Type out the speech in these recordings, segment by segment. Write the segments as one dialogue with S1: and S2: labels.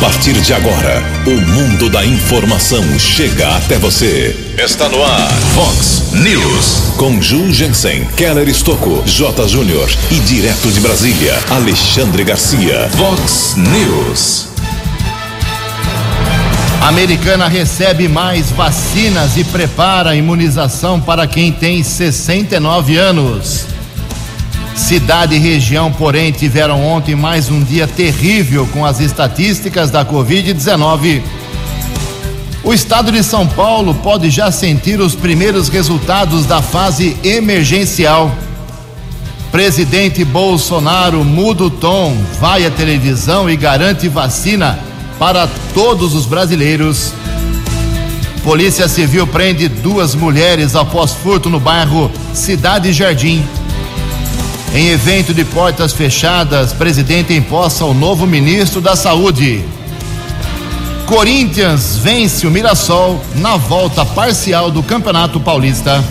S1: partir de agora, o mundo da informação chega até você. Está no ar, Fox News. Com Ju Jensen, Keller Estocco, J. Júnior e direto de Brasília, Alexandre Garcia. Fox News.
S2: Americana recebe mais vacinas e prepara a imunização para quem tem 69 anos. Cidade e região, porém, tiveram ontem mais um dia terrível com as estatísticas da Covid-19. O estado de São Paulo pode já sentir os primeiros resultados da fase emergencial. Presidente Bolsonaro muda o tom, vai à televisão e garante vacina para todos os brasileiros. Polícia Civil prende duas mulheres após furto no bairro Cidade Jardim. Em evento de portas fechadas, presidente empossa o novo ministro da Saúde. Corinthians vence o Mirassol na volta parcial do Campeonato Paulista.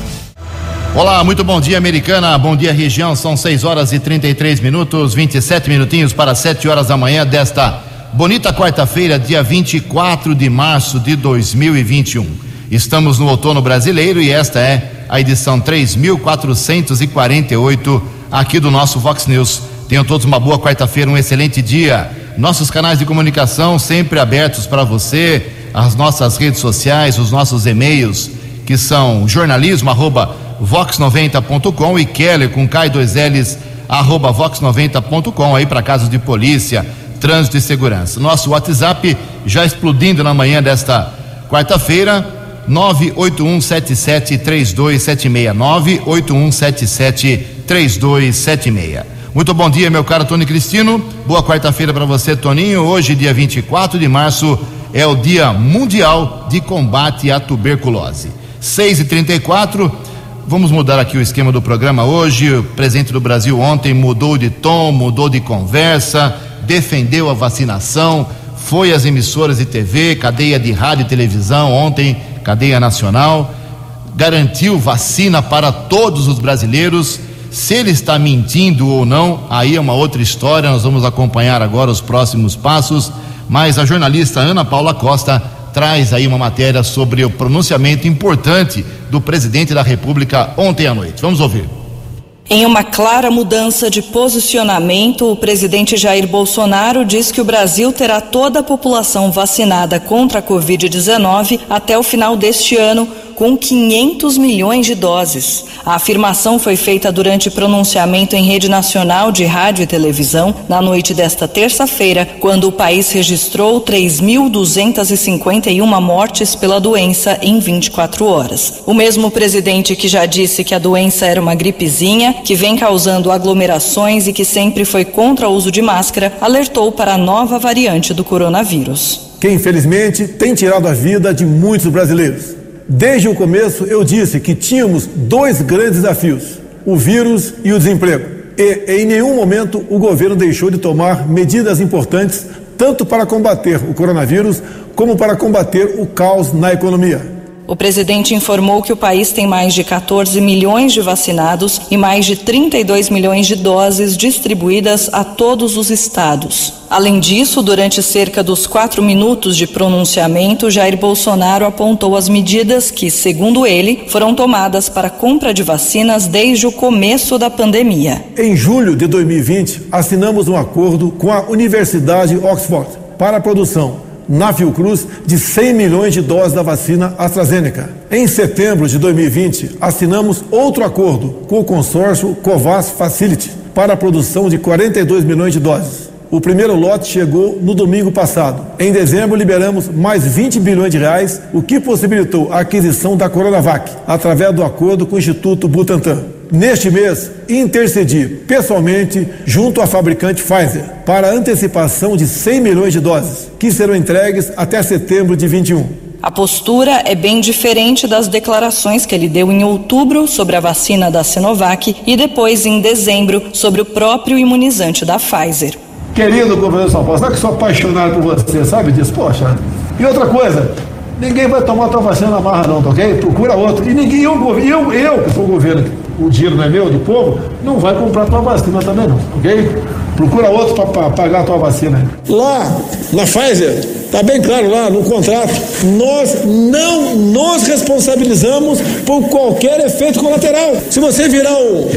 S2: Olá, muito bom dia, americana. Bom dia, região. São 6 horas e 33 minutos, 27 minutinhos para 7 horas da manhã desta bonita quarta-feira, dia 24 de março de 2021. Estamos no outono brasileiro e esta é a edição 3448 aqui do nosso Vox News. Tenham todos uma boa quarta-feira, um excelente dia. Nossos canais de comunicação sempre abertos para você, as nossas redes sociais, os nossos e-mails, que são jornalismo arroba vox90.com e Keller com K 2 L's arroba vox90.com aí para casos de polícia, trânsito e segurança. Nosso WhatsApp já explodindo na manhã desta quarta-feira, 981773276, 98177 3276. Muito bom dia, meu caro Tony Cristino. Boa quarta-feira para você, Toninho. Hoje, dia 24 de março, é o Dia Mundial de Combate à Tuberculose. 6 e 34 Vamos mudar aqui o esquema do programa hoje. O presidente do Brasil ontem mudou de tom, mudou de conversa, defendeu a vacinação, foi às emissoras de TV, cadeia de rádio e televisão ontem, cadeia nacional, garantiu vacina para todos os brasileiros se ele está mentindo ou não, aí é uma outra história, nós vamos acompanhar agora os próximos passos. Mas a jornalista Ana Paula Costa traz aí uma matéria sobre o pronunciamento importante do presidente da República ontem à noite. Vamos ouvir.
S3: Em uma clara mudança de posicionamento, o presidente Jair Bolsonaro diz que o Brasil terá toda a população vacinada contra a Covid-19 até o final deste ano, com 500 milhões de doses. A afirmação foi feita durante pronunciamento em rede nacional de rádio e televisão na noite desta terça-feira, quando o país registrou 3.251 mortes pela doença em 24 horas. O mesmo presidente que já disse que a doença era uma gripezinha, que vem causando aglomerações e que sempre foi contra o uso de máscara, alertou para a nova variante do coronavírus.
S4: Que infelizmente tem tirado a vida de muitos brasileiros. Desde o começo eu disse que tínhamos dois grandes desafios: o vírus e o desemprego. E em nenhum momento o governo deixou de tomar medidas importantes tanto para combater o coronavírus como para combater o caos na economia.
S3: O presidente informou que o país tem mais de 14 milhões de vacinados e mais de 32 milhões de doses distribuídas a todos os estados. Além disso, durante cerca dos quatro minutos de pronunciamento, Jair Bolsonaro apontou as medidas que, segundo ele, foram tomadas para compra de vacinas desde o começo da pandemia.
S4: Em julho de 2020, assinamos um acordo com a Universidade Oxford para a produção na Fiocruz de 100 milhões de doses da vacina AstraZeneca. Em setembro de 2020, assinamos outro acordo com o consórcio Covas Facility para a produção de 42 milhões de doses. O primeiro lote chegou no domingo passado. Em dezembro, liberamos mais 20 bilhões de reais, o que possibilitou a aquisição da Coronavac, através do acordo com o Instituto Butantan. Neste mês, intercedi pessoalmente junto à fabricante Pfizer para antecipação de 100 milhões de doses, que serão entregues até setembro de 21.
S3: A postura é bem diferente das declarações que ele deu em outubro sobre a vacina da Sinovac e depois em dezembro sobre o próprio imunizante da Pfizer.
S4: Querido governador São Paulo, sabe que sou apaixonado por você, sabe disso? Poxa. E outra coisa, ninguém vai tomar a tua vacina na marra não, tá ok? Procura outro. E ninguém, eu, eu, eu que sou o governo, o dinheiro não é meu, do povo, não vai comprar tua vacina também não, ok? Procura outro para pagar a tua vacina. Lá, na Pfizer, está bem claro lá no contrato, nós não nos responsabilizamos por qualquer efeito colateral. Se você virar um,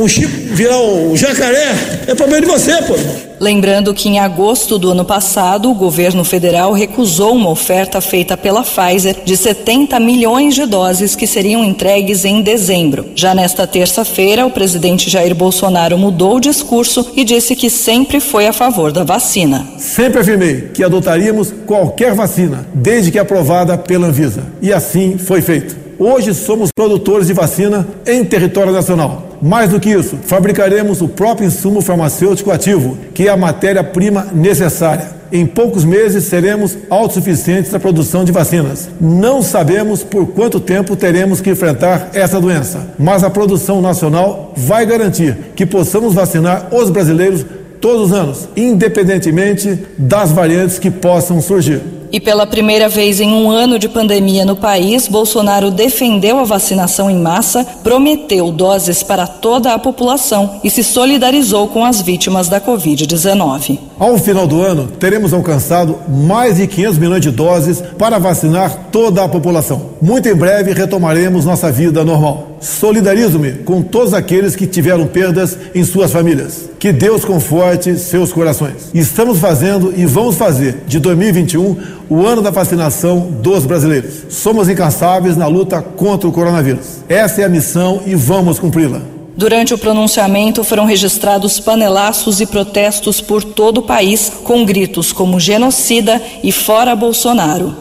S4: um chip, virar um jacaré, é problema de você, pô.
S3: Lembrando que em agosto do ano passado, o governo federal recusou uma oferta feita pela Pfizer de 70 milhões de doses que seriam entregues em dezembro. Já nesta terça-feira, o presidente Jair Bolsonaro mudou o discurso e disse que sempre foi a favor da vacina.
S4: Sempre afirmei que adotaríamos qualquer vacina, desde que aprovada pela Anvisa. E assim foi feito. Hoje somos produtores de vacina em território nacional. Mais do que isso, fabricaremos o próprio insumo farmacêutico ativo, que é a matéria-prima necessária. Em poucos meses seremos autossuficientes na produção de vacinas. Não sabemos por quanto tempo teremos que enfrentar essa doença, mas a produção nacional vai garantir que possamos vacinar os brasileiros todos os anos, independentemente das variantes que possam surgir.
S3: E pela primeira vez em um ano de pandemia no país, Bolsonaro defendeu a vacinação em massa, prometeu doses para toda a população e se solidarizou com as vítimas da Covid-19.
S4: Ao final do ano, teremos alcançado mais de 500 milhões de doses para vacinar toda a população. Muito em breve retomaremos nossa vida normal. Solidarizo-me com todos aqueles que tiveram perdas em suas famílias. Que Deus conforte seus corações. Estamos fazendo e vamos fazer de 2021 o ano da vacinação dos brasileiros. Somos incansáveis na luta contra o coronavírus. Essa é a missão e vamos cumpri-la.
S3: Durante o pronunciamento foram registrados panelaços e protestos por todo o país, com gritos como genocida e fora Bolsonaro.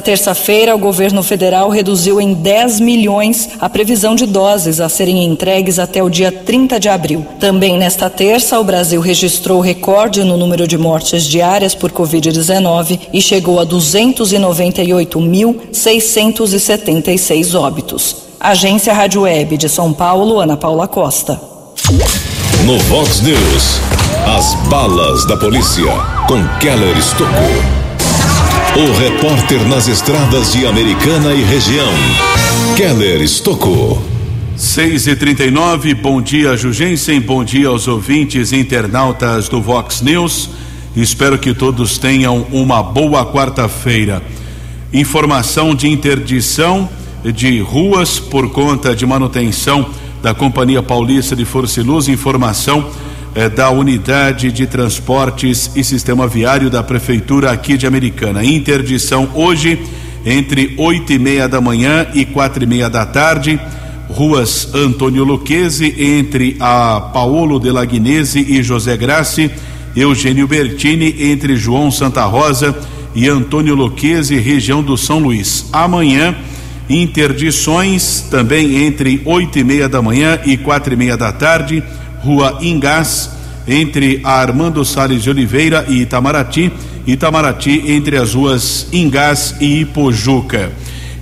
S3: Nesta terça-feira, o governo federal reduziu em 10 milhões a previsão de doses a serem entregues até o dia 30 de abril. Também nesta terça, o Brasil registrou recorde no número de mortes diárias por Covid-19 e chegou a 298.676 óbitos. Agência Rádio Web de São Paulo, Ana Paula Costa.
S1: No Vox News, as balas da polícia com Keller Estocou. O repórter nas estradas de Americana e região, Keller Estocou.
S5: 6 e 39 bom dia, Jugensen, bom dia aos ouvintes internautas do Vox News. Espero que todos tenham uma boa quarta-feira. Informação de interdição de ruas por conta de manutenção da Companhia Paulista de Força e Luz. Informação eh, da Unidade de Transportes e Sistema Viário da Prefeitura aqui de Americana. Interdição hoje entre oito e meia da manhã e quatro e meia da tarde. Ruas Antônio Luquezzi, entre a Paolo de Lagnese e José Grassi, Eugênio Bertini, entre João Santa Rosa e Antônio Luquezzi, região do São Luís. Amanhã, interdições também entre oito e meia da manhã e quatro e meia da tarde Rua Ingás, entre a Armando Salles de Oliveira e Itamaraty, Itamaraty entre as ruas Ingás e Ipojuca.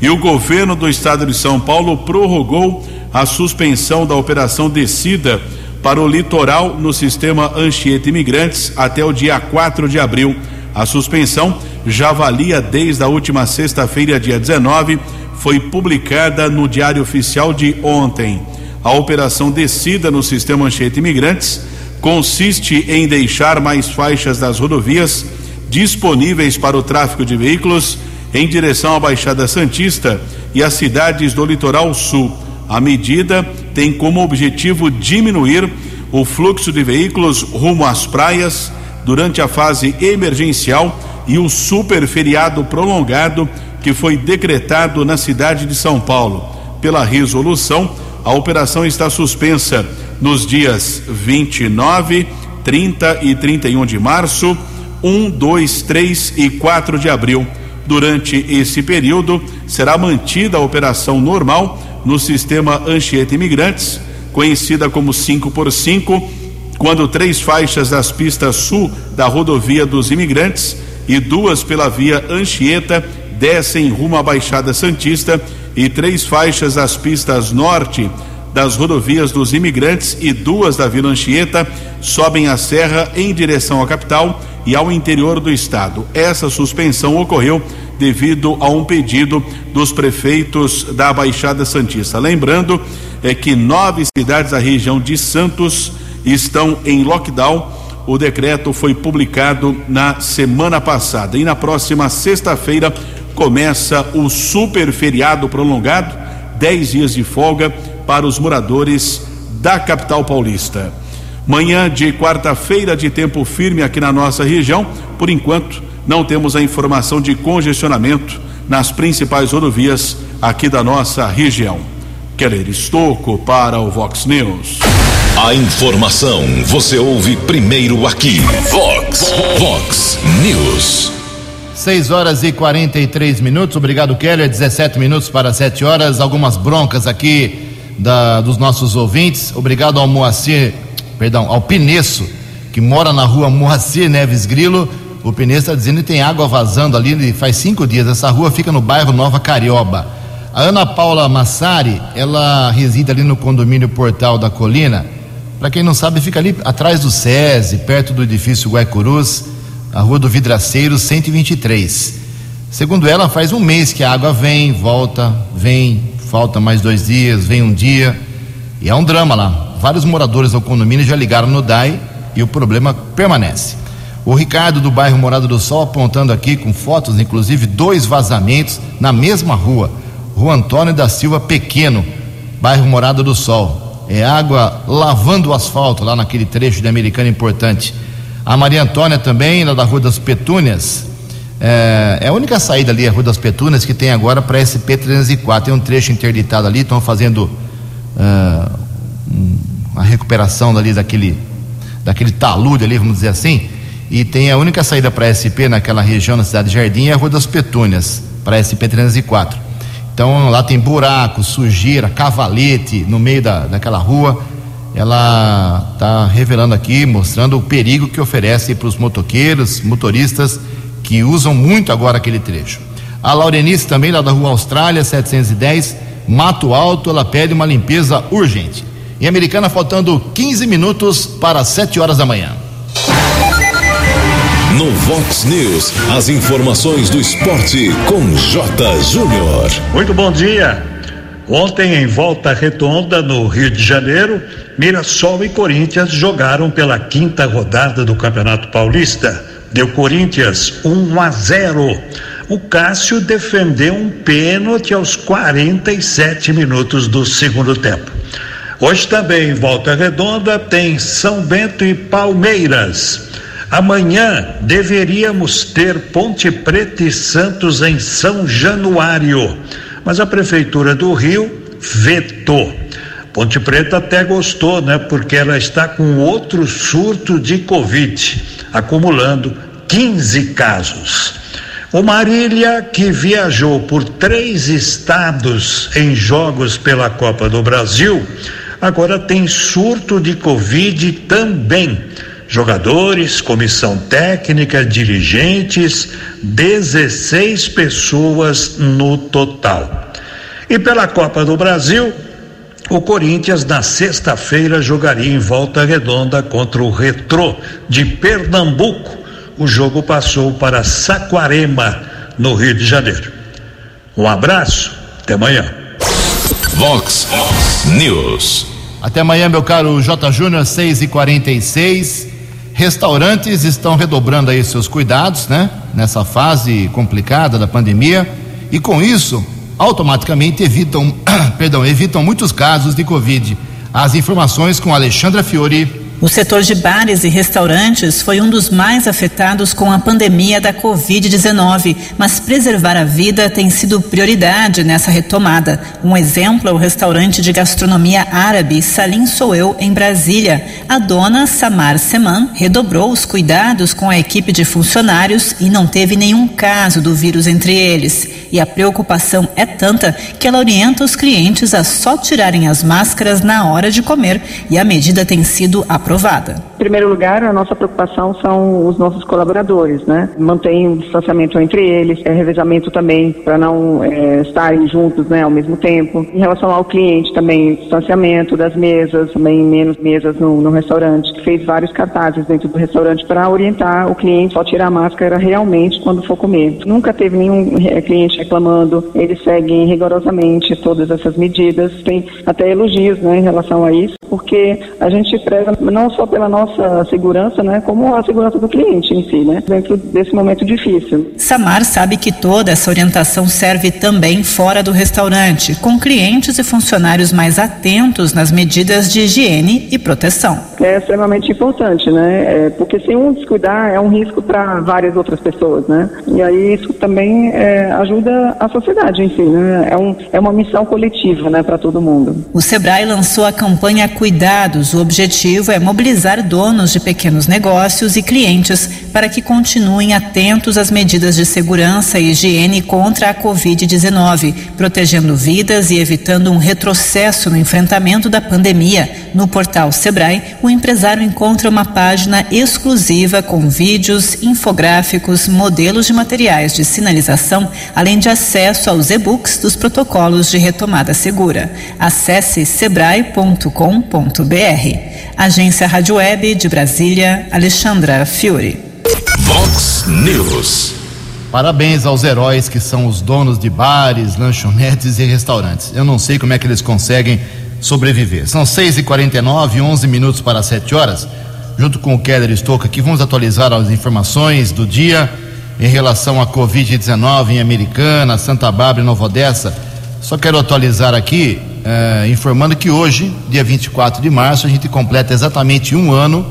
S5: E o governo do estado de São Paulo prorrogou a suspensão da operação descida para o litoral no sistema Anchieta Imigrantes até o dia 4 de abril. A suspensão já valia desde a última sexta-feira, dia 19, foi publicada no Diário Oficial de ontem. A operação Descida no Sistema Anchieta Imigrantes consiste em deixar mais faixas das rodovias disponíveis para o tráfego de veículos em direção à Baixada Santista e às cidades do litoral sul. A medida tem como objetivo diminuir o fluxo de veículos rumo às praias durante a fase emergencial e o super feriado prolongado que foi decretado na cidade de São Paulo. Pela resolução, a operação está suspensa nos dias 29, 30 e 31 de março 1, 2, 3 e 4 de abril. Durante esse período, será mantida a operação normal no sistema Anchieta Imigrantes, conhecida como 5 por 5 quando três faixas das pistas sul da rodovia dos imigrantes e duas pela via Anchieta descem rumo à Baixada Santista e três faixas das pistas norte das rodovias dos imigrantes e duas da Vila Anchieta sobem a serra em direção à capital e ao interior do estado. Essa suspensão ocorreu devido a um pedido dos prefeitos da Baixada Santista. Lembrando é que nove cidades da região de Santos estão em lockdown. O decreto foi publicado na semana passada e na próxima sexta-feira começa o super feriado prolongado, 10 dias de folga para os moradores da capital paulista. Manhã de quarta-feira de tempo firme aqui na nossa região. Por enquanto, não temos a informação de congestionamento nas principais rodovias aqui da nossa região. Keller Estocco para o Vox News.
S1: A informação você ouve primeiro aqui. Vox, Vox News.
S2: 6 horas e 43 minutos. Obrigado, Keller. 17 minutos para 7 horas. Algumas broncas aqui da, dos nossos ouvintes. Obrigado ao Moacir, perdão, ao Pineço, que mora na rua Moacir Neves Grilo. O Pineço está dizendo que tem água vazando ali faz cinco dias. Essa rua fica no bairro Nova Carioba. A Ana Paula Massari, ela reside ali no condomínio Portal da Colina para quem não sabe, fica ali atrás do SESI, perto do edifício Guaicurus, a rua do Vidraceiro 123. Segundo ela, faz um mês que a água vem, volta, vem, falta mais dois dias, vem um dia. E é um drama lá. Vários moradores do condomínio já ligaram no DAI e o problema permanece. O Ricardo do bairro Morada do Sol apontando aqui com fotos, inclusive, dois vazamentos na mesma rua. Rua Antônio da Silva Pequeno, bairro Morada do Sol é água lavando o asfalto lá naquele trecho de Americana importante. A Maria Antônia também, lá da Rua das Petúnias, é, é a única saída ali, a Rua das Petúnias, que tem agora para SP-304. Tem um trecho interditado ali, estão fazendo uh, a recuperação ali daquele, daquele talude ali, vamos dizer assim. E tem a única saída para SP naquela região, na cidade de Jardim, é a Rua das Petúnias, para SP-304. Então lá tem buraco, sujeira, cavalete no meio da, daquela rua. Ela está revelando aqui, mostrando o perigo que oferece para os motoqueiros, motoristas que usam muito agora aquele trecho. A Laurenice também, lá da rua Austrália, 710, Mato Alto, ela pede uma limpeza urgente. Em Americana, faltando 15 minutos para 7 horas da manhã.
S1: No Vox News, as informações do esporte com J. Júnior.
S6: Muito bom dia. Ontem, em volta redonda no Rio de Janeiro, Mirassol e Corinthians jogaram pela quinta rodada do Campeonato Paulista. Deu Corinthians 1 a 0. O Cássio defendeu um pênalti aos 47 minutos do segundo tempo. Hoje também, em volta redonda, tem São Bento e Palmeiras. Amanhã deveríamos ter Ponte Preta e Santos em São Januário, mas a Prefeitura do Rio vetou. Ponte Preta até gostou, né? Porque ela está com outro surto de Covid, acumulando 15 casos. O Marília, que viajou por três estados em jogos pela Copa do Brasil, agora tem surto de Covid também jogadores, comissão técnica, dirigentes, 16 pessoas no total. E pela Copa do Brasil, o Corinthians na sexta-feira jogaria em volta redonda contra o Retrô de Pernambuco. O jogo passou para Saquarema, no Rio de Janeiro. Um abraço, até amanhã.
S1: Vox News.
S2: Até amanhã, meu caro J. Júnior, 6 e 46 Restaurantes estão redobrando aí seus cuidados, né? Nessa fase complicada da pandemia e com isso automaticamente evitam, perdão, evitam muitos casos de Covid. As informações com Alexandra Fiore.
S7: O setor de bares e restaurantes foi um dos mais afetados com a pandemia da Covid-19, mas preservar a vida tem sido prioridade nessa retomada. Um exemplo é o restaurante de gastronomia árabe Salim Sou Eu, em Brasília. A dona Samar Seman redobrou os cuidados com a equipe de funcionários e não teve nenhum caso do vírus entre eles. E a preocupação é tanta que ela orienta os clientes a só tirarem as máscaras na hora de comer e a medida tem sido aprovada aprovada.
S8: Em primeiro lugar, a nossa preocupação são os nossos colaboradores, né? Mantém o distanciamento entre eles, é revezamento também para não é, estarem juntos, né, ao mesmo tempo. Em relação ao cliente também, distanciamento das mesas, também menos mesas no, no restaurante. Fez vários cartazes dentro do restaurante para orientar o cliente só tirar a máscara realmente quando for comer. Nunca teve nenhum é, cliente reclamando, eles seguem rigorosamente todas essas medidas. Tem até elogios, né, em relação a isso, porque a gente preza não só pela nossa segurança, né, como a segurança do cliente em si, né, dentro desse momento difícil.
S7: Samar sabe que toda essa orientação serve também fora do restaurante, com clientes e funcionários mais atentos nas medidas de higiene e proteção.
S8: É extremamente importante, né, é, porque se um descuidar é um risco para várias outras pessoas, né, e aí isso também é, ajuda a sociedade si, né, é, um, é uma missão coletiva, né, para todo mundo.
S7: O Sebrae lançou a campanha Cuidados. O objetivo é mobilizar donos de pequenos negócios e clientes para que continuem atentos às medidas de segurança e higiene contra a Covid-19, protegendo vidas e evitando um retrocesso no enfrentamento da pandemia. No portal Sebrae, o empresário encontra uma página exclusiva com vídeos, infográficos, modelos de materiais de sinalização, além de acesso aos e-books dos protocolos de retomada segura. Acesse sebrae.com.br. Agência Rádio Web de Brasília, Alexandra Fiore.
S1: Vox News.
S2: Parabéns aos heróis que são os donos de bares, lanchonetes e restaurantes. Eu não sei como é que eles conseguem sobreviver. São 6h49, 11 minutos para 7 horas. Junto com o Keller Estouca aqui, vamos atualizar as informações do dia em relação à Covid-19 em Americana, Santa Bárbara e Nova Odessa. Só quero atualizar aqui, eh, informando que hoje, dia 24 de março, a gente completa exatamente um ano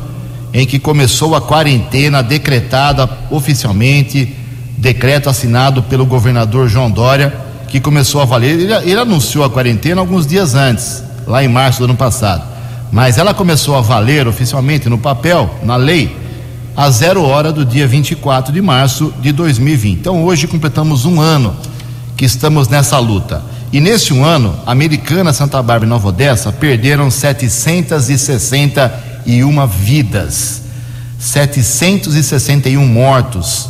S2: em que começou a quarentena decretada oficialmente, decreto assinado pelo governador João Dória, que começou a valer. Ele, ele anunciou a quarentena alguns dias antes, lá em março do ano passado. Mas ela começou a valer oficialmente no papel, na lei, a zero hora do dia 24 de março de 2020. Então hoje completamos um ano que estamos nessa luta. E nesse um ano, Americana, Santa Bárbara e Nova Odessa perderam 761 vidas, 761 mortos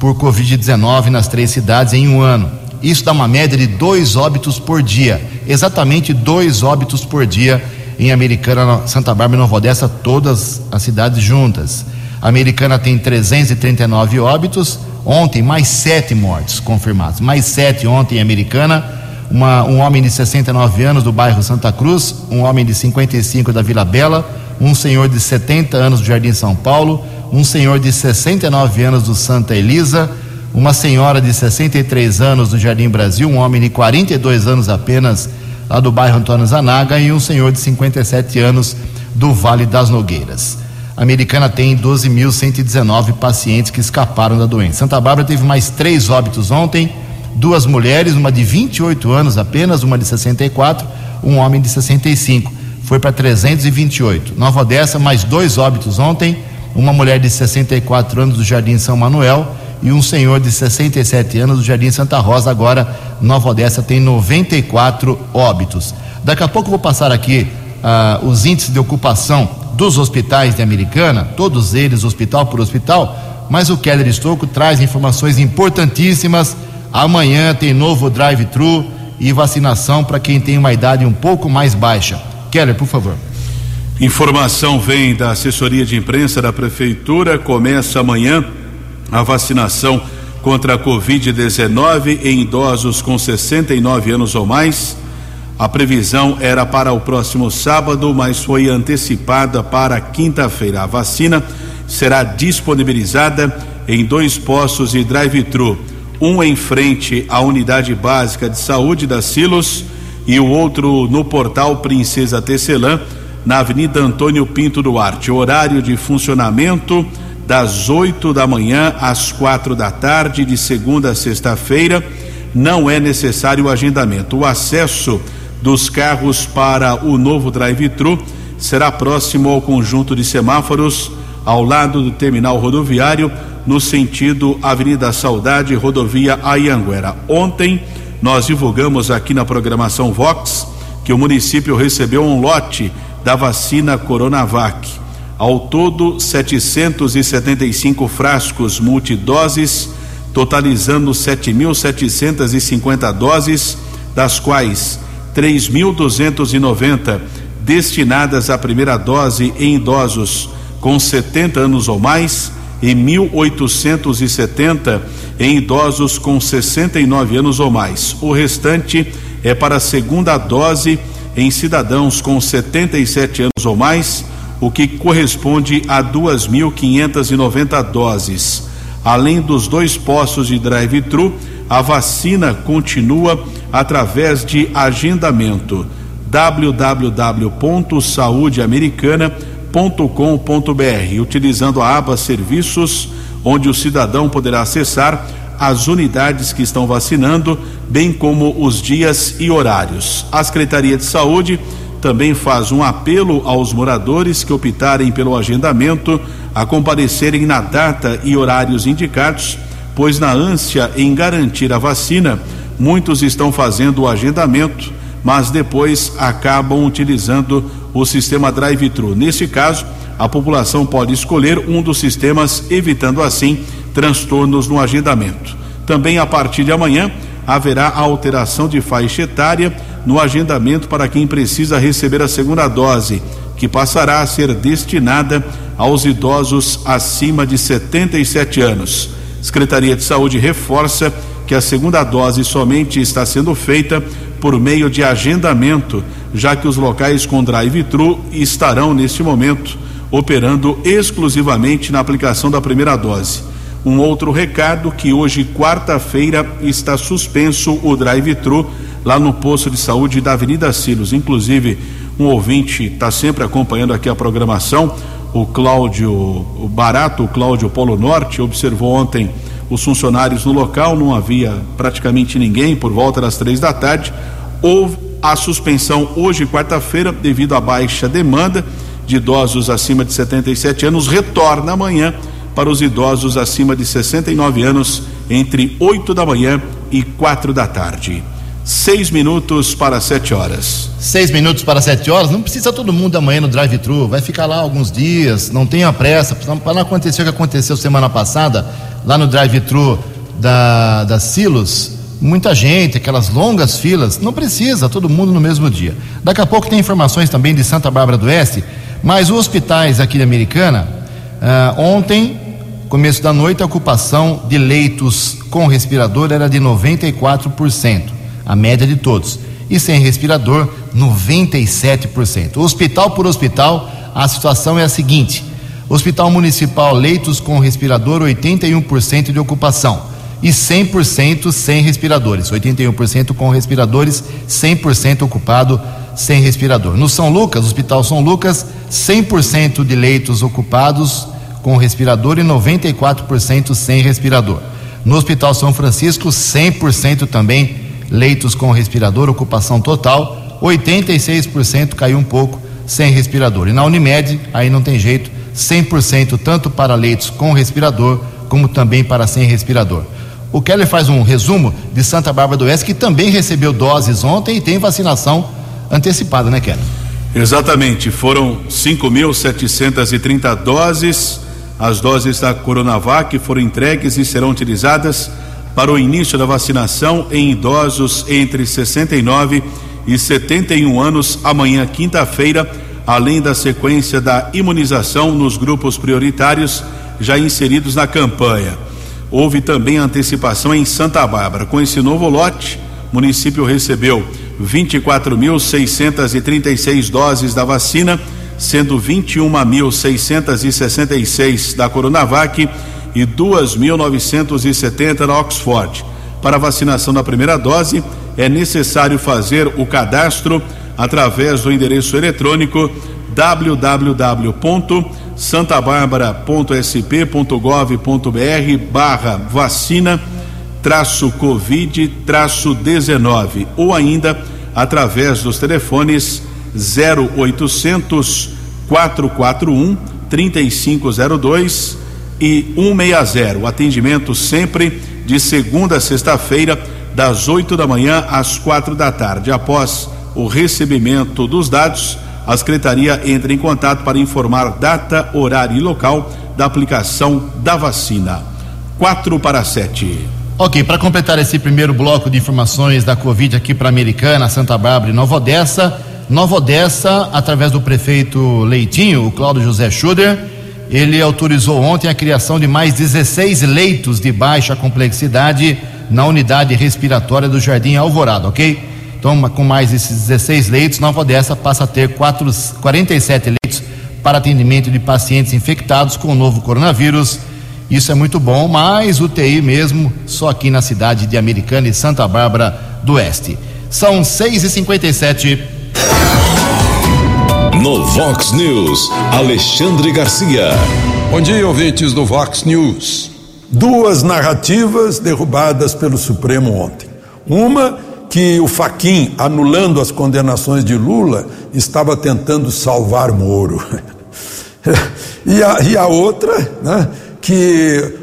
S2: por Covid-19 nas três cidades em um ano. Isso dá uma média de dois óbitos por dia, exatamente dois óbitos por dia em Americana, Santa Bárbara e Nova Odessa, todas as cidades juntas. A Americana tem 339 óbitos, ontem mais sete mortes confirmados, mais sete ontem em Americana, uma, um homem de 69 anos do bairro Santa Cruz, um homem de 55 da Vila Bela, um senhor de 70 anos do Jardim São Paulo, um senhor de 69 anos do Santa Elisa, uma senhora de 63 anos do Jardim Brasil, um homem de 42 anos apenas lá do bairro Antônio Zanaga e um senhor de 57 anos do Vale das Nogueiras. A americana tem 12.119 pacientes que escaparam da doença. Santa Bárbara teve mais três óbitos ontem, duas mulheres, uma de 28 anos apenas, uma de 64, um homem de 65. Foi para 328. Nova Odessa, mais dois óbitos ontem, uma mulher de 64 anos do Jardim São Manuel e um senhor de 67 anos do Jardim Santa Rosa. Agora, Nova Odessa tem 94 óbitos. Daqui a pouco vou passar aqui uh, os índices de ocupação dos hospitais de Americana, todos eles hospital por hospital, mas o Keller Estouco traz informações importantíssimas. Amanhã tem novo drive-thru e vacinação para quem tem uma idade um pouco mais baixa. Keller, por favor.
S5: Informação vem da assessoria de imprensa da prefeitura. Começa amanhã a vacinação contra a Covid-19 em idosos com 69 anos ou mais. A previsão era para o próximo sábado, mas foi antecipada para quinta-feira. A vacina será disponibilizada em dois postos de drive-thru, um em frente à unidade básica de saúde da Silos e o outro no portal Princesa Tecelã, na Avenida Antônio Pinto Duarte. Horário de funcionamento das 8 da manhã às quatro da tarde, de segunda a sexta-feira. Não é necessário o agendamento. O acesso dos carros para o novo drive-thru será próximo ao conjunto de semáforos ao lado do terminal rodoviário, no sentido Avenida Saudade, rodovia Ayanguera. Ontem nós divulgamos aqui na programação Vox que o município recebeu um lote da vacina Coronavac. Ao todo, 775 frascos multidoses, totalizando 7.750 doses, das quais 3.290 destinadas à primeira dose em idosos com 70 anos ou mais e 1.870 em idosos com 69 anos ou mais. O restante é para a segunda dose em cidadãos com 77 anos ou mais, o que corresponde a 2.590 doses. Além dos dois postos de drive-thru, a vacina continua através de agendamento www.saudeamericana.com.br, utilizando a aba Serviços, onde o cidadão poderá acessar as unidades que estão vacinando, bem como os dias e horários. A Secretaria de Saúde também faz um apelo aos moradores que optarem pelo agendamento a comparecerem na data e horários indicados, pois na ânsia em garantir a vacina, muitos estão fazendo o agendamento, mas depois acabam utilizando o sistema drive-thru. Nesse caso, a população pode escolher um dos sistemas, evitando assim transtornos no agendamento. Também a partir de amanhã haverá alteração de faixa etária no agendamento para quem precisa receber a segunda dose, que passará a ser destinada aos idosos acima de 77 anos. Secretaria de Saúde reforça que a segunda dose somente está sendo feita por meio de agendamento, já que os locais com drive-thru estarão neste momento operando exclusivamente na aplicação da primeira dose. Um outro recado que hoje, quarta-feira, está suspenso o drive-thru lá no posto de saúde da Avenida Silos. Inclusive, um ouvinte está sempre acompanhando aqui a programação, o Cláudio Barato, o Cláudio Polo Norte, observou ontem os funcionários no local, não havia praticamente ninguém por volta das três da tarde. Houve a suspensão hoje, quarta-feira, devido à baixa demanda de idosos acima de 77 anos, retorna amanhã para os idosos acima de 69 anos entre 8 da manhã e quatro da tarde. Seis minutos para sete horas.
S2: Seis minutos para sete horas. Não precisa todo mundo amanhã no drive-thru. Vai ficar lá alguns dias. Não tenha pressa. Para não acontecer o que aconteceu semana passada, lá no drive-thru da, da Silos. Muita gente, aquelas longas filas. Não precisa todo mundo no mesmo dia. Daqui a pouco tem informações também de Santa Bárbara do Oeste. Mas os hospitais aqui de Americana, uh, ontem Começo da noite, a ocupação de leitos com respirador era de 94%, a média de todos. E sem respirador, 97%. Hospital por hospital, a situação é a seguinte: Hospital Municipal, leitos com respirador, 81% de ocupação. E 100% sem respiradores. 81% com respiradores, 100% ocupado sem respirador. No São Lucas, Hospital São Lucas, 100% de leitos ocupados com respirador e 94% sem respirador. No Hospital São Francisco, 100% também leitos com respirador, ocupação total, 86% caiu um pouco sem respirador. E na Unimed, aí não tem jeito, 100% tanto para leitos com respirador como também para sem respirador. O Keller faz um resumo de Santa Bárbara do Oeste, que também recebeu doses ontem e tem vacinação antecipada, né, Keller?
S5: Exatamente, foram 5.730 doses as doses da Coronavac foram entregues e serão utilizadas para o início da vacinação em idosos entre 69 e 71 anos amanhã, quinta-feira, além da sequência da imunização nos grupos prioritários já inseridos na campanha. Houve também antecipação em Santa Bárbara. Com esse novo lote, o município recebeu 24.636 doses da vacina sendo 21.666 da Coronavac e 2.970 da Oxford. Para vacinação da primeira dose, é necessário fazer o cadastro através do endereço eletrônico www.santabarbara.sp.gov.br barra vacina traço covid traço 19 ou ainda através dos telefones 0800 441 3502 e 160. O atendimento sempre de segunda a sexta-feira, das 8 da manhã às quatro da tarde. Após o recebimento dos dados, a Secretaria entra em contato para informar data, horário e local da aplicação da vacina. 4 para 7.
S2: Ok, para completar esse primeiro bloco de informações da Covid aqui para Americana, Santa Bárbara e Nova Odessa, Nova Odessa, através do prefeito Leitinho, o Cláudio José Schuder, ele autorizou ontem a criação de mais 16 leitos de baixa complexidade na unidade respiratória do Jardim Alvorada, ok? Então, com mais esses 16 leitos, Nova Odessa passa a ter 4, 47 leitos para atendimento de pacientes infectados com o novo coronavírus. Isso é muito bom, mas UTI mesmo só aqui na cidade de Americana e Santa Bárbara do Oeste. São 6 e 57
S1: No Vox News, Alexandre Garcia.
S9: Bom dia, ouvintes do Vox News.
S10: Duas narrativas derrubadas pelo Supremo ontem. Uma que o Faquin, anulando as condenações de Lula, estava tentando salvar Moro. e, a, e a outra, né, que,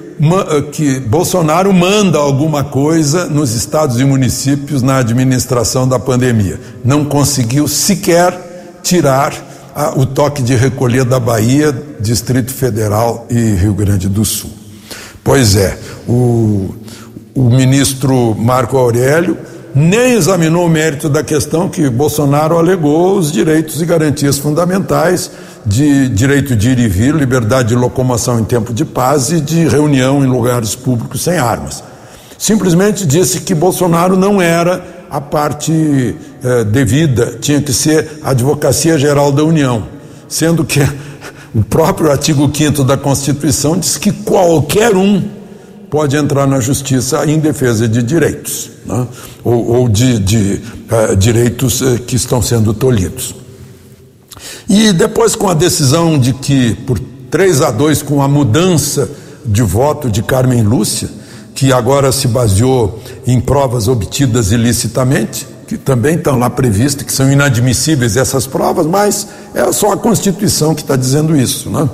S10: que Bolsonaro manda alguma coisa nos estados e municípios na administração da pandemia. Não conseguiu sequer tirar a, o toque de recolher da Bahia, Distrito Federal e Rio Grande do Sul. Pois é, o, o ministro Marco Aurélio nem examinou o mérito da questão que Bolsonaro alegou os direitos e garantias fundamentais de direito de ir e vir, liberdade de locomoção em tempo de paz e de reunião em lugares públicos sem armas. Simplesmente disse que Bolsonaro não era a parte eh, devida, tinha que ser a Advocacia Geral da União, sendo que o próprio artigo 5 da Constituição diz que qualquer um pode entrar na justiça em defesa de direitos, né? ou, ou, de, de uh, direitos uh, que estão sendo tolhidos. E depois, com a decisão de que, por 3 a 2, com a mudança de voto de Carmen Lúcia, que agora se baseou em provas obtidas ilicitamente, que também estão lá previstas, que são inadmissíveis essas provas, mas é só a Constituição que está dizendo isso. Né?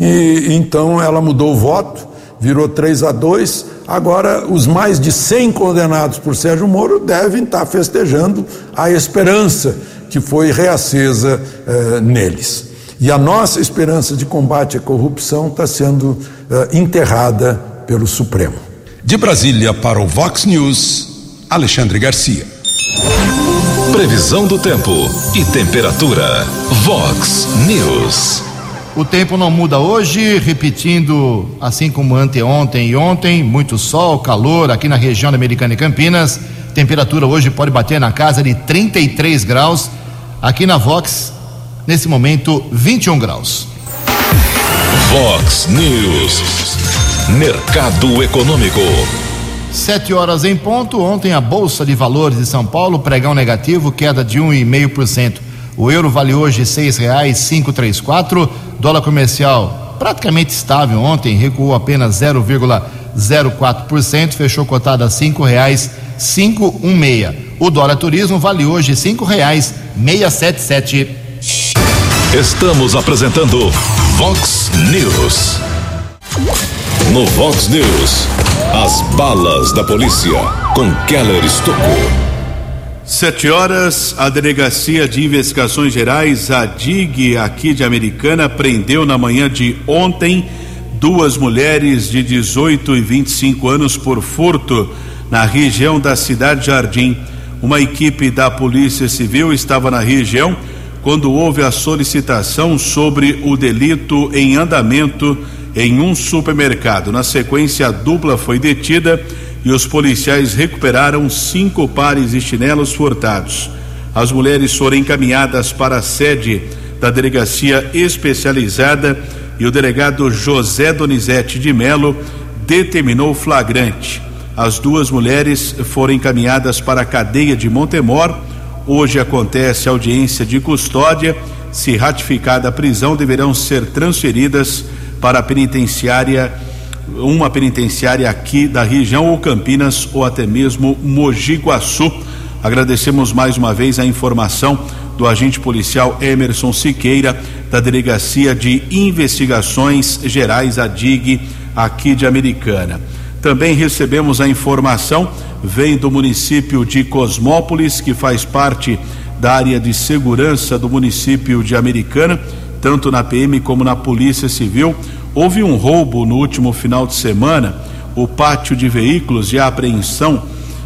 S10: E então ela mudou o voto virou 3 a 2. Agora, os mais de 100 condenados por Sérgio Moro devem estar festejando a esperança que foi reacesa eh, neles. E a nossa esperança de combate à corrupção está sendo eh, enterrada pelo Supremo.
S9: De Brasília para o Vox News, Alexandre Garcia.
S1: Previsão do tempo e temperatura. Vox News.
S2: O tempo não muda hoje, repetindo assim como anteontem e ontem, muito sol, calor aqui na região da Americana e Campinas. Temperatura hoje pode bater na casa de 33 graus. Aqui na Vox, nesse momento, 21 graus.
S1: Vox News. Mercado Econômico.
S2: Sete horas em ponto. Ontem a Bolsa de Valores de São Paulo, pregão negativo, queda de 1,5%. O euro vale hoje seis reais cinco três quatro. Dólar comercial praticamente estável ontem, recuou apenas 0,04%, fechou cotado a cinco reais cinco um meia. O dólar turismo vale hoje cinco reais meia sete sete.
S1: Estamos apresentando Vox News. No Vox News, as balas da polícia com Keller Estocou.
S5: Sete horas, a Delegacia de Investigações Gerais, a DIG, aqui de Americana, prendeu na manhã de ontem duas mulheres de 18 e 25 anos por furto na região da Cidade Jardim. Uma equipe da Polícia Civil estava na região quando houve a solicitação sobre o delito em andamento em um supermercado. Na sequência, a dupla foi detida e os policiais recuperaram cinco pares de chinelos furtados. As mulheres foram encaminhadas para a sede da delegacia especializada e o delegado José Donizete de Melo determinou flagrante. As duas mulheres foram encaminhadas para a cadeia de Montemor. Hoje acontece audiência de custódia se ratificada a prisão, deverão ser transferidas para a penitenciária, uma penitenciária aqui da região ou Campinas ou até mesmo Mogi Guaçu. Agradecemos mais uma vez a informação do agente policial Emerson Siqueira, da Delegacia de Investigações Gerais, a DIG, aqui de Americana. Também recebemos a informação, vem do município de Cosmópolis, que faz parte da área de segurança do município de Americana, tanto na PM como na Polícia Civil. Houve um roubo no último final de semana. O pátio de veículos e a apreensão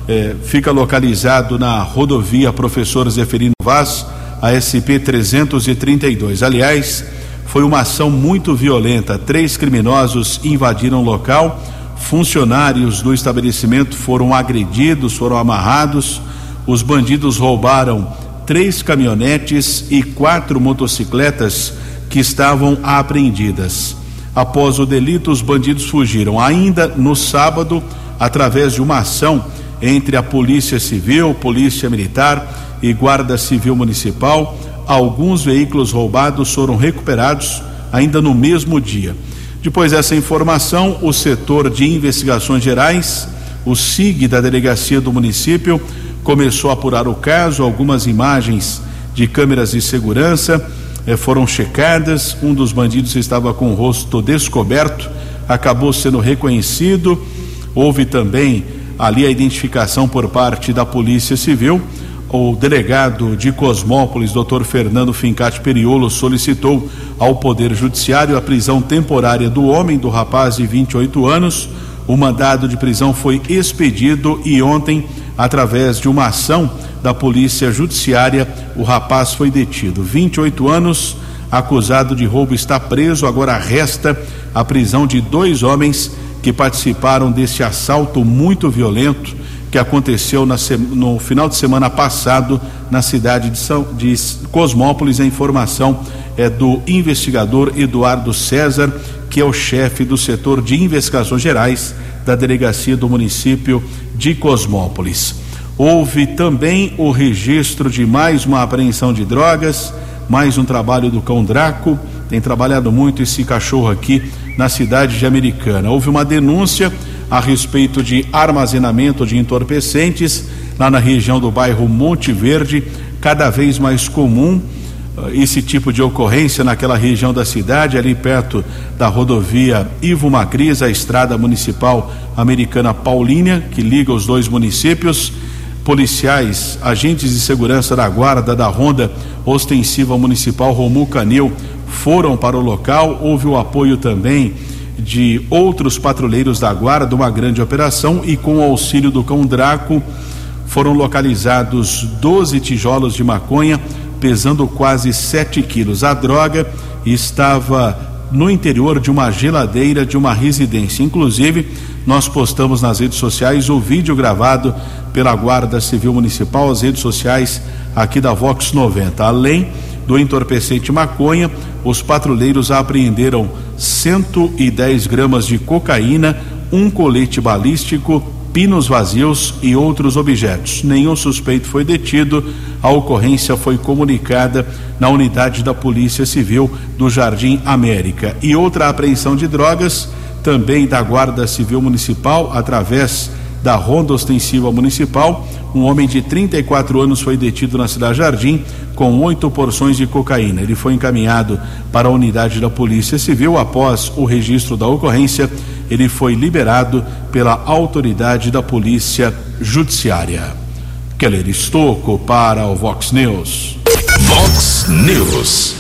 S5: eh, fica localizado na rodovia Professor Zeferino Vaz a SP 332. Aliás, foi uma ação muito violenta. Três criminosos invadiram o local, funcionários do estabelecimento foram agredidos, foram amarrados. Os bandidos roubaram três caminhonetes e quatro motocicletas que estavam apreendidas. Após o delito, os bandidos fugiram. Ainda no sábado, através de uma ação entre a Polícia Civil, Polícia Militar e Guarda Civil Municipal, alguns veículos roubados foram recuperados ainda no mesmo dia. Depois dessa informação, o setor de investigações gerais, o SIG da delegacia do município, começou a apurar o caso. Algumas imagens de câmeras de segurança eh, foram checadas. Um dos bandidos estava com o rosto descoberto, acabou sendo reconhecido. Houve também ali a identificação por parte da Polícia Civil o delegado de Cosmópolis, Dr. Fernando Fincati Periolo, solicitou ao Poder Judiciário a prisão temporária do homem, do rapaz de 28 anos. O mandado de prisão foi expedido e ontem, através de uma ação da Polícia Judiciária, o rapaz foi detido. 28 anos, acusado de roubo, está preso. Agora resta a prisão de dois homens que participaram desse assalto muito violento que aconteceu no final de semana passado na cidade de, São, de Cosmópolis. A informação é do investigador Eduardo César, que é o chefe do setor de investigações gerais da delegacia do município de Cosmópolis. Houve também o registro de mais uma apreensão de drogas, mais um trabalho do cão Draco. Tem trabalhado muito esse cachorro aqui na cidade de Americana. Houve uma denúncia a respeito de armazenamento de entorpecentes lá na região do bairro Monte Verde, cada vez mais comum esse tipo de ocorrência naquela região da cidade, ali perto da rodovia Ivo Macris, a estrada municipal americana Paulínia, que liga os dois municípios. Policiais, agentes de segurança da Guarda da Ronda Ostensiva Municipal Romu Canil foram para o local. Houve o apoio também de outros patrulheiros da guarda, uma grande operação e com o auxílio do cão Draco foram localizados 12 tijolos de maconha pesando quase 7 quilos. A droga estava no interior de uma geladeira de uma residência. Inclusive, nós postamos nas redes sociais o vídeo gravado pela Guarda Civil Municipal, as redes sociais aqui da Vox 90. Além do entorpecente maconha, os patrulheiros apreenderam 110 gramas de cocaína, um colete balístico, pinos vazios e outros objetos. Nenhum suspeito foi detido. A ocorrência foi comunicada na unidade da Polícia Civil do Jardim América. E outra apreensão de drogas, também da Guarda Civil Municipal, através da Ronda Ostensiva Municipal. Um homem de 34 anos foi detido na Cidade Jardim com oito porções de cocaína. Ele foi encaminhado para a unidade da Polícia Civil. Após o registro da ocorrência, ele foi liberado pela autoridade da Polícia Judiciária. Keller Estocco para o Vox News.
S1: Vox News.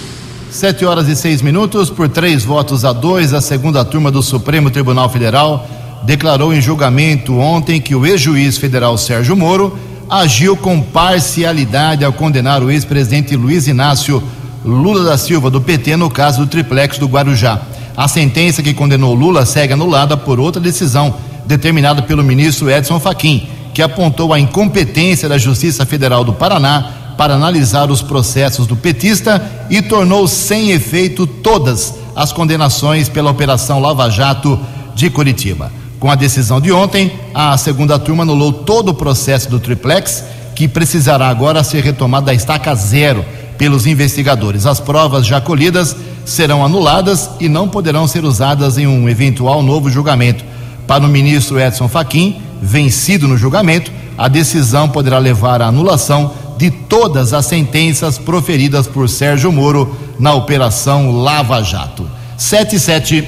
S2: Sete horas e seis minutos, por três votos a dois, a segunda turma do Supremo Tribunal Federal declarou em julgamento ontem que o ex-juiz federal Sérgio Moro agiu com parcialidade ao condenar o ex-presidente Luiz Inácio Lula da Silva, do PT, no caso do triplex do Guarujá. A sentença que condenou Lula segue anulada por outra decisão determinada pelo ministro Edson Fachin, que apontou a incompetência da Justiça Federal do Paraná para analisar os processos do petista e tornou sem efeito todas as condenações pela Operação Lava Jato de Curitiba. Com a decisão de ontem, a segunda turma anulou todo o processo do triplex, que precisará agora ser retomado da estaca zero pelos investigadores. As provas já colhidas serão anuladas e não poderão ser usadas em um eventual novo julgamento. Para o ministro Edson Fachin, vencido no julgamento, a decisão poderá levar à anulação de todas as sentenças proferidas por Sérgio Moro na Operação Lava Jato. 77.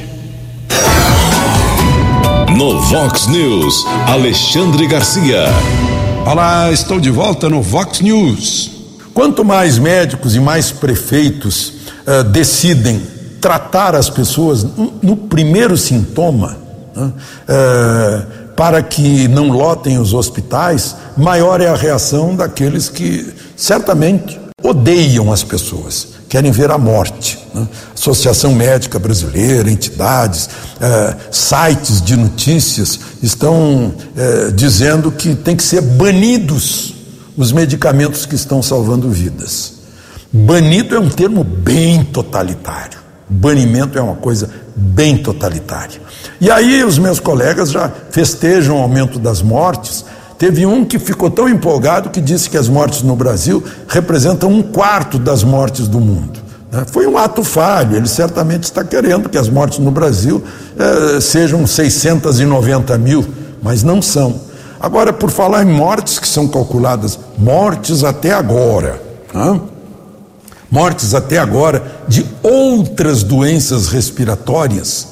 S1: No Vox News, Alexandre Garcia.
S9: Olá, estou de volta no Vox News.
S10: Quanto mais médicos e mais prefeitos uh, decidem tratar as pessoas no, primeiro sintoma, uh, para que não lotem os hospitais, maior é a reação daqueles que certamente odeiam as pessoas, querem ver a morte. Né? Associação Médica Brasileira, entidades, eh, sites de notícias estão dizendo que tem que ser banidos os medicamentos que estão salvando vidas. Banido é um termo bem totalitário. Banimento é uma coisa bem totalitária. E aí os meus colegas já festejam o aumento das mortes. Teve um que ficou tão empolgado que disse que as mortes no Brasil representam um quarto das mortes do mundo. Né? Foi um ato falho, ele certamente está querendo que as mortes no Brasil eh, sejam 690 mil, mas não são. Agora, por falar em mortes que são calculadas, mortes até agora, né? mortes até agora de outras doenças respiratórias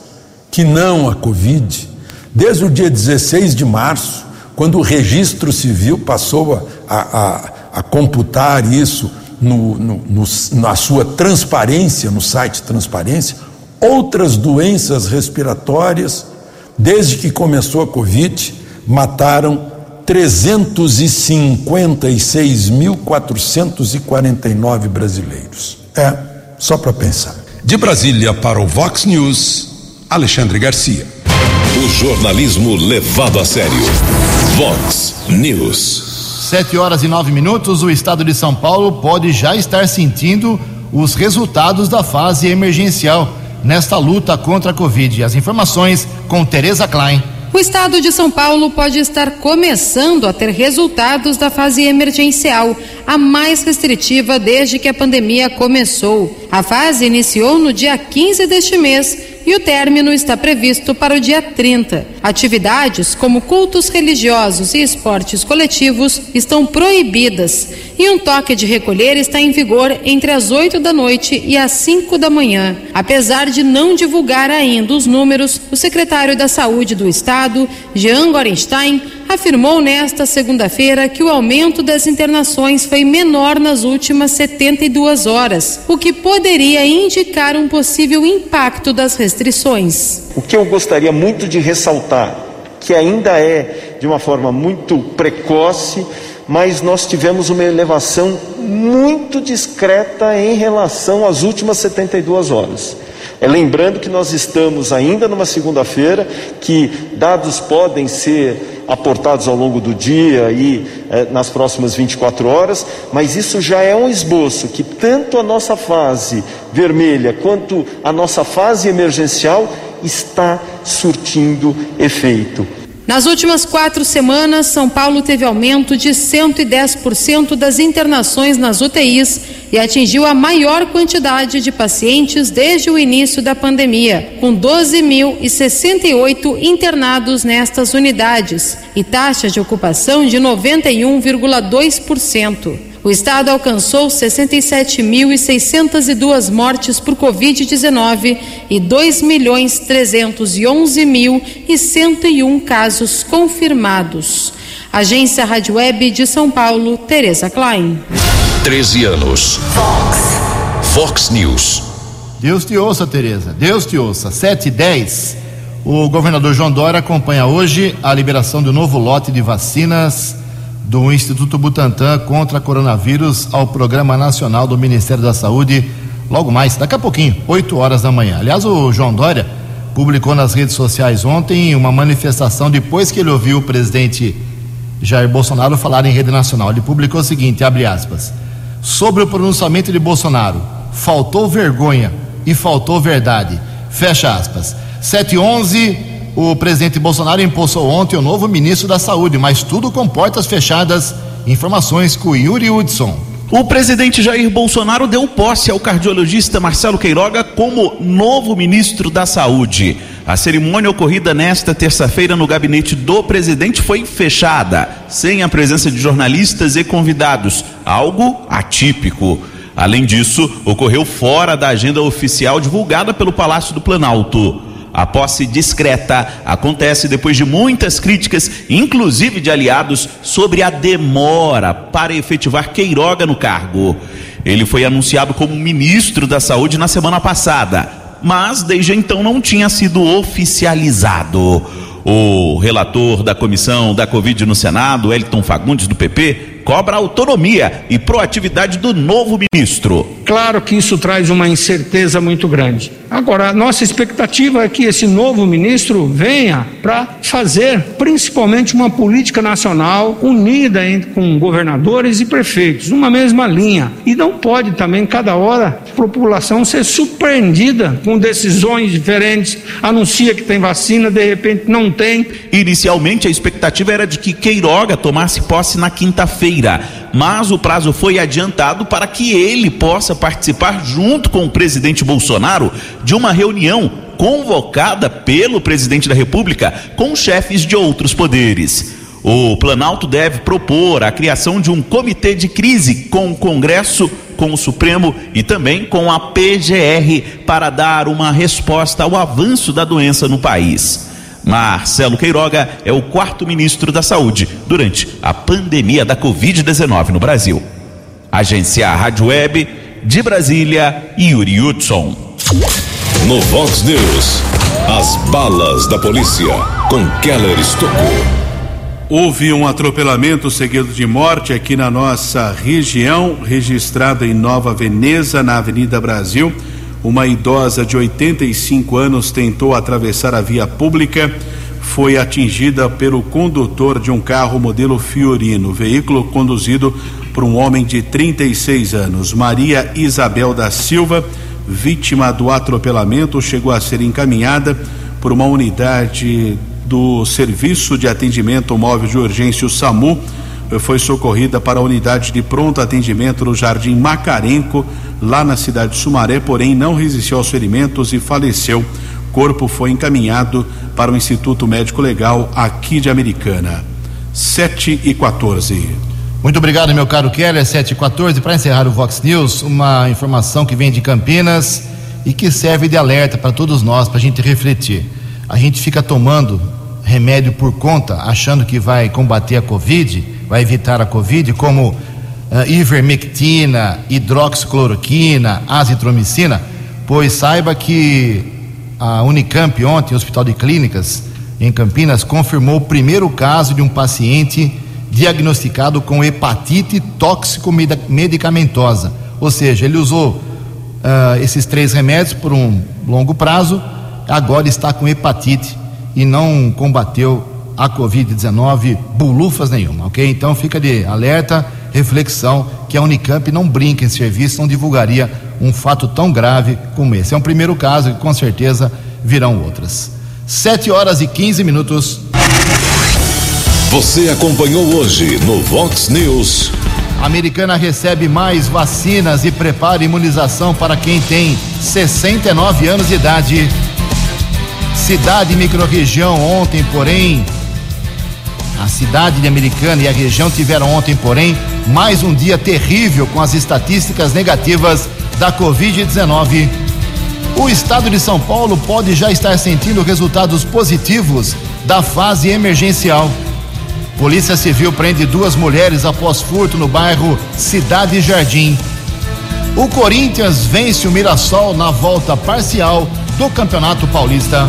S10: que não a Covid, desde o dia 16 de março, quando o registro civil passou a, a, a computar isso no, no, no, na sua transparência, no site Transparência, outras doenças respiratórias, desde que começou a Covid, mataram 356.449 brasileiros. É, só para pensar.
S9: De Brasília para o Vox News. Alexandre Garcia.
S1: O jornalismo levado a sério. Vox News.
S2: Sete horas e nove minutos. O estado de São Paulo pode já estar sentindo os resultados da fase emergencial nesta luta contra a Covid. As informações com Tereza Klein.
S11: O estado de São Paulo pode estar começando a ter resultados da fase emergencial, a mais restritiva desde que a pandemia começou. A fase iniciou no dia 15 deste mês e o término está previsto para o dia 30. Atividades como cultos religiosos e esportes coletivos estão proibidas e um toque de recolher está em vigor entre as 8 da noite e as 5 da manhã. Apesar de não divulgar ainda os números, o secretário da Saúde do Estado, Jean Gorenstein, afirmou nesta segunda-feira que o aumento das internações foi menor nas últimas 72 horas, o que poderia indicar um possível impacto das restrições.
S12: O que eu gostaria muito de ressaltar, que ainda é de uma forma muito precoce, mas nós tivemos uma elevação muito discreta em relação às últimas 72 horas. É lembrando que nós estamos ainda numa segunda-feira, que dados podem ser aportados ao longo do dia e eh, nas próximas 24 horas, mas isso já é um esboço que tanto a nossa fase vermelha quanto a nossa fase emergencial está surtindo efeito.
S11: Nas últimas quatro semanas, São Paulo teve aumento de 110% das internações nas UTIs e atingiu a maior quantidade de pacientes desde o início da pandemia, com 12.068 internados nestas unidades e taxa de ocupação de 91,2%. O estado alcançou 67.602 mortes por Covid-19 e 2.311.101 casos confirmados. Agência Rádio Web de São Paulo, Tereza Klein.
S1: 13 anos. Fox. Fox News.
S2: Deus te ouça, Tereza. Deus te ouça. 7 e 10. O governador João Dória acompanha hoje a liberação do novo lote de vacinas do Instituto Butantan contra coronavírus ao Programa Nacional do Ministério da Saúde, logo mais, daqui a pouquinho, 8 horas da manhã. Aliás, o João Dória publicou nas redes sociais ontem uma manifestação depois que ele ouviu o presidente Jair Bolsonaro falar em rede nacional. Ele publicou o seguinte, abre aspas, sobre o pronunciamento de Bolsonaro, faltou vergonha e faltou verdade. Fecha aspas. 711 o presidente Bolsonaro impulsou ontem o novo ministro da Saúde, mas tudo com portas fechadas. Informações com Yuri Hudson.
S13: O presidente Jair Bolsonaro deu posse ao cardiologista Marcelo Queiroga como novo ministro da Saúde. A cerimônia ocorrida nesta terça-feira no gabinete do presidente foi fechada, sem a presença de jornalistas e convidados, algo atípico. Além disso, ocorreu fora da agenda oficial divulgada pelo Palácio do Planalto. A posse discreta acontece depois de muitas críticas, inclusive de aliados, sobre a demora para efetivar Queiroga no cargo. Ele foi anunciado como ministro da Saúde na semana passada, mas desde então não tinha sido oficializado. O relator da comissão da Covid no Senado, Elton Fagundes, do PP, cobra autonomia e proatividade do novo ministro.
S14: Claro que isso traz uma incerteza muito grande. Agora, a nossa expectativa é que esse novo ministro venha para fazer principalmente uma política nacional unida entre, com governadores e prefeitos, numa mesma linha. E não pode também, cada hora, a população ser surpreendida com decisões diferentes, anuncia que tem vacina, de repente não tem.
S13: Inicialmente, a expectativa era de que Queiroga tomasse posse na quinta-feira, mas o prazo foi adiantado para que ele possa participar, junto com o presidente Bolsonaro, de uma reunião convocada pelo presidente da República com chefes de outros poderes. O Planalto deve propor a criação de um comitê de crise com o Congresso, com o Supremo e também com a PGR para dar uma resposta ao avanço da doença no país. Marcelo Queiroga é o quarto ministro da Saúde durante a pandemia da Covid-19 no Brasil. Agência Rádio Web de Brasília, Yuri Hudson.
S1: No Vox News, as balas da polícia com Keller Estocou.
S5: Houve um atropelamento seguido de morte aqui na nossa região, registrado em Nova Veneza, na Avenida Brasil. Uma idosa de 85 anos tentou atravessar a via pública, foi atingida pelo condutor de um carro modelo Fiorino, veículo conduzido por um homem de 36 anos. Maria Isabel da Silva, vítima do atropelamento, chegou a ser encaminhada por uma unidade do Serviço de Atendimento Móvel de Urgência, o SAMU, foi socorrida para a unidade de pronto atendimento no Jardim Macarenco, lá na cidade de Sumaré, porém não resistiu aos ferimentos e faleceu. Corpo foi encaminhado para o Instituto Médico Legal aqui de Americana. 7 e 14.
S2: Muito obrigado, meu caro Keller. 7 e 14. Para encerrar o Vox News, uma informação que vem de Campinas e que serve de alerta para todos nós, para a gente refletir. A gente fica tomando remédio por conta, achando que vai combater a Covid, vai evitar a Covid, como ivermectina, hidroxicloroquina, azitromicina, pois saiba que a Unicamp ontem, Hospital de Clínicas em Campinas, confirmou o primeiro caso de um paciente diagnosticado com hepatite tóxico-medicamentosa. Ou seja, ele usou uh, esses três remédios por um longo prazo, agora está com hepatite e não combateu a Covid-19 bulufas nenhuma, ok? Então fica de alerta, reflexão, que a Unicamp não brinca em serviço, não divulgaria um fato tão grave como esse. É um primeiro caso e com certeza virão outras. 7 horas e 15 minutos.
S1: Você acompanhou hoje no Vox News.
S2: A americana recebe mais vacinas e prepara imunização para quem tem 69 anos de idade. Cidade e microrregião ontem, porém, a cidade de Americana e a região tiveram ontem, porém, mais um dia terrível com as estatísticas negativas da Covid-19. O estado de São Paulo pode já estar sentindo resultados positivos da fase emergencial. Polícia Civil prende duas mulheres após furto no bairro Cidade Jardim. O Corinthians vence o Mirassol na volta parcial do Campeonato Paulista.